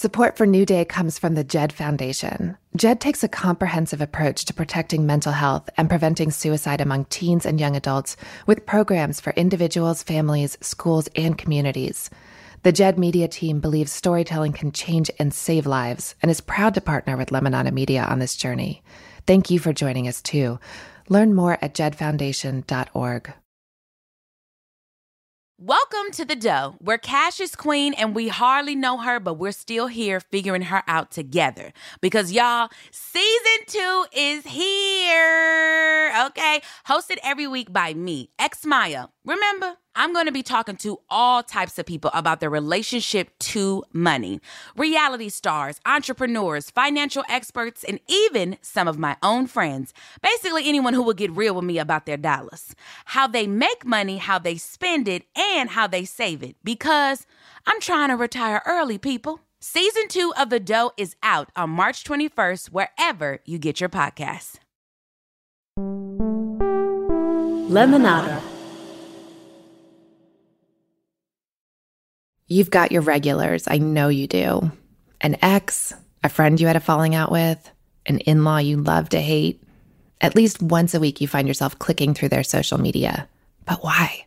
Support for New Day comes from the JED Foundation. JED takes a comprehensive approach to protecting mental health and preventing suicide among teens and young adults with programs for individuals, families, schools, and communities. The JED Media team believes storytelling can change and save lives and is proud to partner with Lemonada Media on this journey. Thank you for joining us too. Learn more at jedfoundation.org. Welcome to the dough, where Cash is queen and we hardly know her, but we're still here figuring her out together. Because y'all, season two is here. Okay. Hosted every week by me, X Maya. Remember? I'm going to be talking to all types of people about their relationship to money reality stars, entrepreneurs, financial experts, and even some of my own friends. Basically, anyone who will get real with me about their dollars, how they make money, how they spend it, and how they save it. Because I'm trying to retire early, people. Season two of The Dough is out on March 21st, wherever you get your podcasts. Lemonada. You've got your regulars. I know you do. An ex, a friend you had a falling out with, an in law you love to hate. At least once a week, you find yourself clicking through their social media. But why?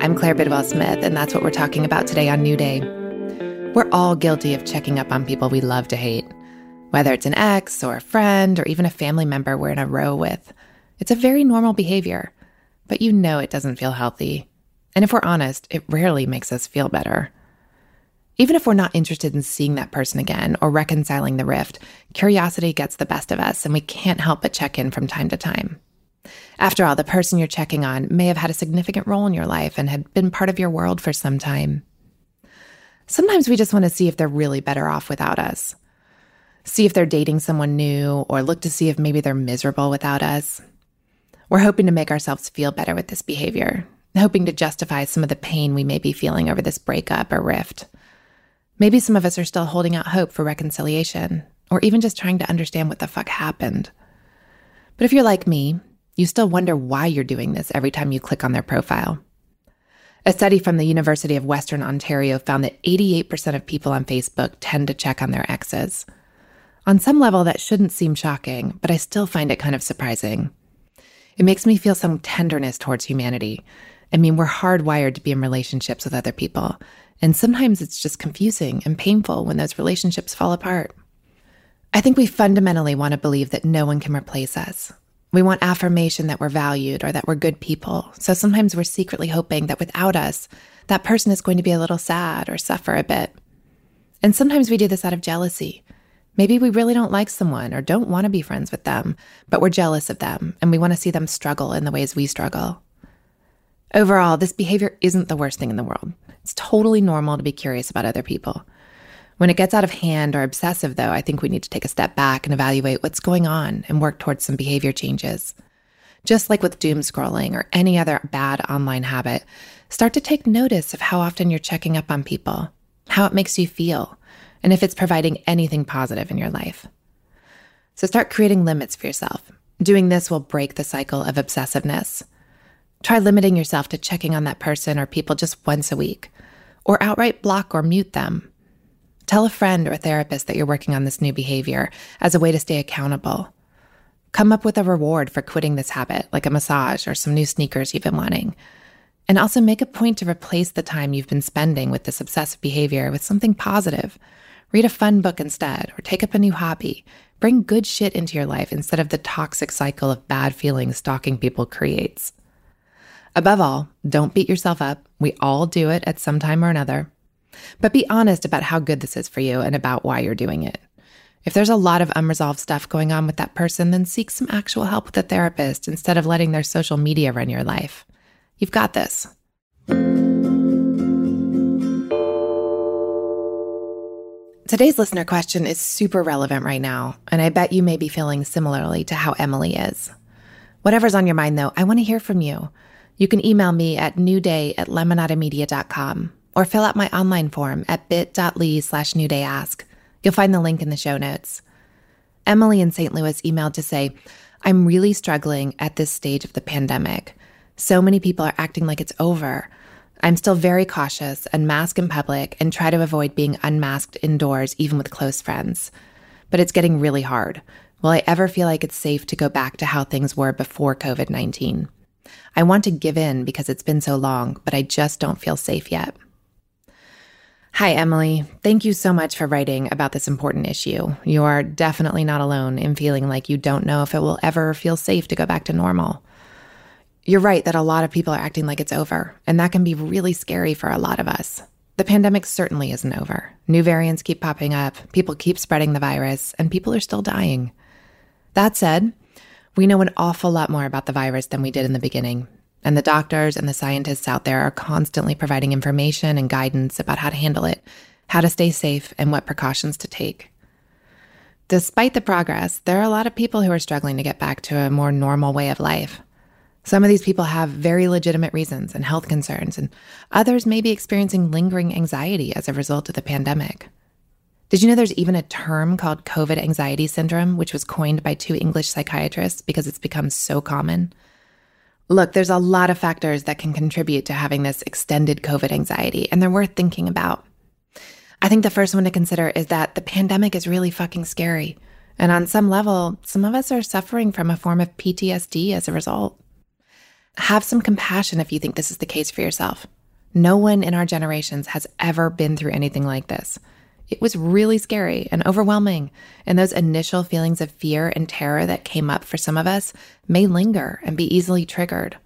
I'm Claire Bidwell Smith, and that's what we're talking about today on New Day. We're all guilty of checking up on people we love to hate, whether it's an ex or a friend or even a family member we're in a row with. It's a very normal behavior but you know it doesn't feel healthy. And if we're honest, it rarely makes us feel better. Even if we're not interested in seeing that person again or reconciling the rift, curiosity gets the best of us and we can't help but check in from time to time. After all, the person you're checking on may have had a significant role in your life and had been part of your world for some time. Sometimes we just want to see if they're really better off without us. See if they're dating someone new or look to see if maybe they're miserable without us. We're hoping to make ourselves feel better with this behavior, hoping to justify some of the pain we may be feeling over this breakup or rift. Maybe some of us are still holding out hope for reconciliation, or even just trying to understand what the fuck happened. But if you're like me, you still wonder why you're doing this every time you click on their profile. A study from the University of Western Ontario found that 88% of people on Facebook tend to check on their exes. On some level, that shouldn't seem shocking, but I still find it kind of surprising. It makes me feel some tenderness towards humanity. I mean, we're hardwired to be in relationships with other people, and sometimes it's just confusing and painful when those relationships fall apart. I think we fundamentally want to believe that no one can replace us. We want affirmation that we're valued or that we're good people. So sometimes we're secretly hoping that without us, that person is going to be a little sad or suffer a bit. And sometimes we do this out of jealousy. Maybe we really don't like someone or don't want to be friends with them, but we're jealous of them and we want to see them struggle in the ways we struggle. Overall, this behavior isn't the worst thing in the world. It's totally normal to be curious about other people. When it gets out of hand or obsessive, though, I think we need to take a step back and evaluate what's going on and work towards some behavior changes. Just like with doom scrolling or any other bad online habit, start to take notice of how often you're checking up on people, how it makes you feel, and if it's providing anything positive in your life. So start creating limits for yourself. Doing this will break the cycle of obsessiveness. Try limiting yourself to checking on that person or people just once a week, or outright block or mute them. Tell a friend or therapist that you're working on this new behavior as a way to stay accountable. Come up with a reward for quitting this habit, like a massage or some new sneakers you've been wanting. And also make a point to replace the time you've been spending with this obsessive behavior with something positive Read a fun book instead, or take up a new hobby. Bring good shit into your life instead of the toxic cycle of bad feelings stalking people creates. Above all, don't beat yourself up. We all do it at some time or another. But be honest about how good this is for you and about why you're doing it. If there's a lot of unresolved stuff going on with that person, then seek some actual help with a therapist instead of letting their social media run your life. You've got this. Today's listener question is super relevant right now, and I bet you may be feeling similarly to how Emily is. Whatever's on your mind, though, I want to hear from you. You can email me at newday at lemonadamedia.com or fill out my online form at bit.ly slash newdayask. You'll find the link in the show notes. Emily in St. Louis emailed to say, I'm really struggling at this stage of the pandemic. So many people are acting like it's over. I'm still very cautious and mask in public and try to avoid being unmasked indoors, even with close friends. But it's getting really hard. Will I ever feel like it's safe to go back to how things were before COVID 19? I want to give in because it's been so long, but I just don't feel safe yet. Hi, Emily. Thank you so much for writing about this important issue. You are definitely not alone in feeling like you don't know if it will ever feel safe to go back to normal. You're right that a lot of people are acting like it's over, and that can be really scary for a lot of us. The pandemic certainly isn't over. New variants keep popping up, people keep spreading the virus, and people are still dying. That said, we know an awful lot more about the virus than we did in the beginning, and the doctors and the scientists out there are constantly providing information and guidance about how to handle it, how to stay safe, and what precautions to take. Despite the progress, there are a lot of people who are struggling to get back to a more normal way of life. Some of these people have very legitimate reasons and health concerns, and others may be experiencing lingering anxiety as a result of the pandemic. Did you know there's even a term called COVID anxiety syndrome, which was coined by two English psychiatrists because it's become so common? Look, there's a lot of factors that can contribute to having this extended COVID anxiety, and they're worth thinking about. I think the first one to consider is that the pandemic is really fucking scary. And on some level, some of us are suffering from a form of PTSD as a result. Have some compassion if you think this is the case for yourself. No one in our generations has ever been through anything like this. It was really scary and overwhelming, and those initial feelings of fear and terror that came up for some of us may linger and be easily triggered.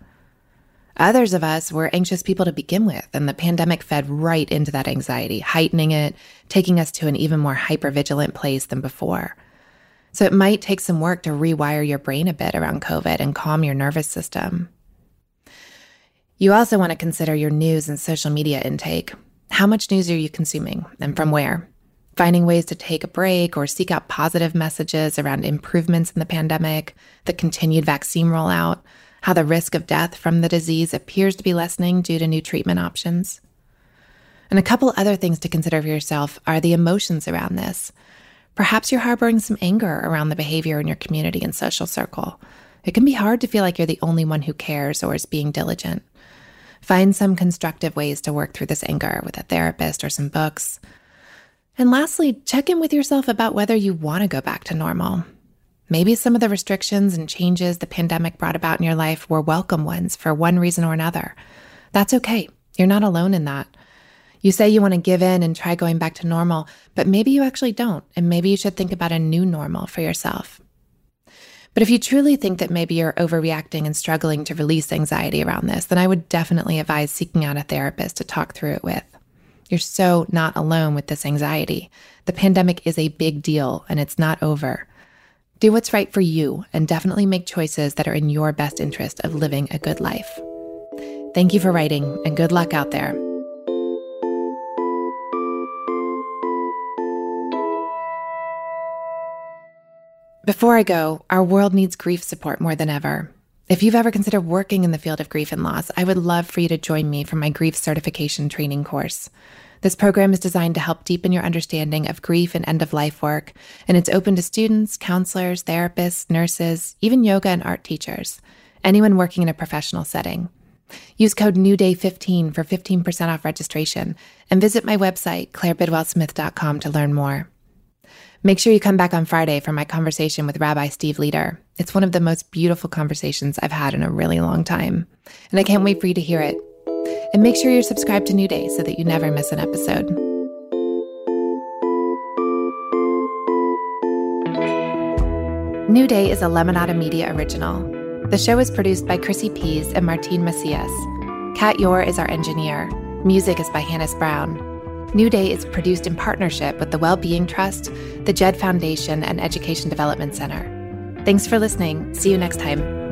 Others of us were anxious people to begin with, and the pandemic fed right into that anxiety, heightening it, taking us to an even more hypervigilant place than before. So it might take some work to rewire your brain a bit around COVID and calm your nervous system. You also want to consider your news and social media intake. How much news are you consuming and from where? Finding ways to take a break or seek out positive messages around improvements in the pandemic, the continued vaccine rollout, how the risk of death from the disease appears to be lessening due to new treatment options. And a couple other things to consider for yourself are the emotions around this. Perhaps you're harboring some anger around the behavior in your community and social circle. It can be hard to feel like you're the only one who cares or is being diligent. Find some constructive ways to work through this anger with a therapist or some books. And lastly, check in with yourself about whether you want to go back to normal. Maybe some of the restrictions and changes the pandemic brought about in your life were welcome ones for one reason or another. That's okay. You're not alone in that. You say you want to give in and try going back to normal, but maybe you actually don't, and maybe you should think about a new normal for yourself. But if you truly think that maybe you're overreacting and struggling to release anxiety around this, then I would definitely advise seeking out a therapist to talk through it with. You're so not alone with this anxiety. The pandemic is a big deal and it's not over. Do what's right for you and definitely make choices that are in your best interest of living a good life. Thank you for writing and good luck out there. Before I go, our world needs grief support more than ever. If you've ever considered working in the field of grief and loss, I would love for you to join me for my grief certification training course. This program is designed to help deepen your understanding of grief and end of life work, and it's open to students, counselors, therapists, nurses, even yoga and art teachers, anyone working in a professional setting. Use code NEWDAY15 for 15% off registration and visit my website, clairebidwellsmith.com to learn more. Make sure you come back on Friday for my conversation with Rabbi Steve Leder. It's one of the most beautiful conversations I've had in a really long time, and I can't wait for you to hear it. And make sure you're subscribed to New Day so that you never miss an episode. New Day is a Lemonada Media original. The show is produced by Chrissy Pease and Martine Macias. Kat Yor is our engineer. Music is by Hannis Brown. New Day is produced in partnership with the Wellbeing Trust, the JED Foundation, and Education Development Center. Thanks for listening. See you next time.